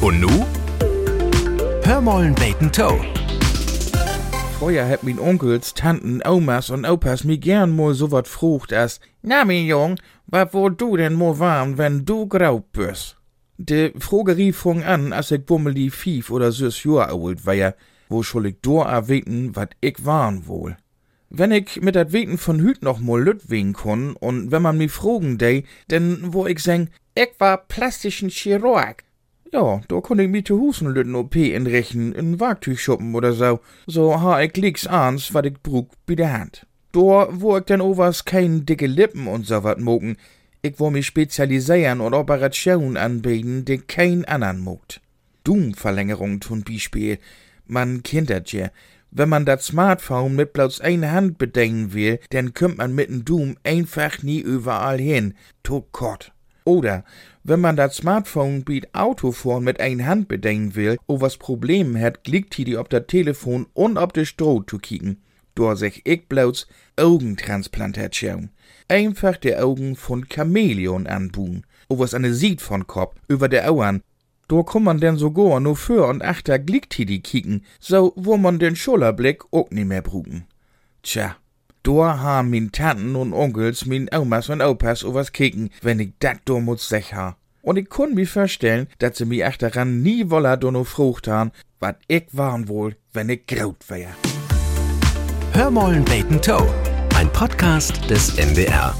Und nu? Hör mollen beten Toe. Vorher hat min Onkels, Tanten, Omas und Opas mi gern mal so wat frucht as, na min Jung, wat wo du denn mo warm, wenn du grau bist? De Frogerie fong an, als ich bummel die fief oder süß Jahr alt war, wo schul ich do erweten, wat ich warn wohl. Wenn ich mit dat Weten von Hüt noch mal lüt wehen kon, und wenn man mi frogen dei, denn wo ich seng, ich war plastischen Chirurg, ja, da konn ich mi zu Husen lütten OP inrichten, in Wagtüchschuppen oder so. So ha ich nix ahns, wat ich brug bi der Hand. Da wo ich denn overs kein dicke Lippen und so wat mogen. Ich wo mich spezialisieren und Operationen anbieten, die kein andern mogt. Doom-Verlängerung tun Beispiel. Man dat ja. Wenn man dat Smartphone mit bloß einer Hand bedenken will, dann kommt man mit dem Doom einfach nie überall hin. To Gott. Oder wenn man das Smartphone bietet Autofahren mit ein Hand bedenken will, o was Problem hat, liegt die ob das Telefon und ob de Stroh zu kicken. Dor sich ich bloß Augentransplantation. Einfach die Augen von Chamäleon anbuhen. O was eine sieht von Kopf über der Auern. Dor kann man denn sogar nur für und achter Gliedtidi kicken, so wo man den Schulterblick auch nie mehr brugen. Tja, da haben min Tanten und Onkels, min Omas und Opas was kicken, wenn ich dat do muss sech ha. Und ich konn mi vorstellen, dat sie mi achteran nie woller do no frucht han, wat ich warn wohl, wenn ich graut wär. Hör mollen beten Toe. Ein Podcast des NDR.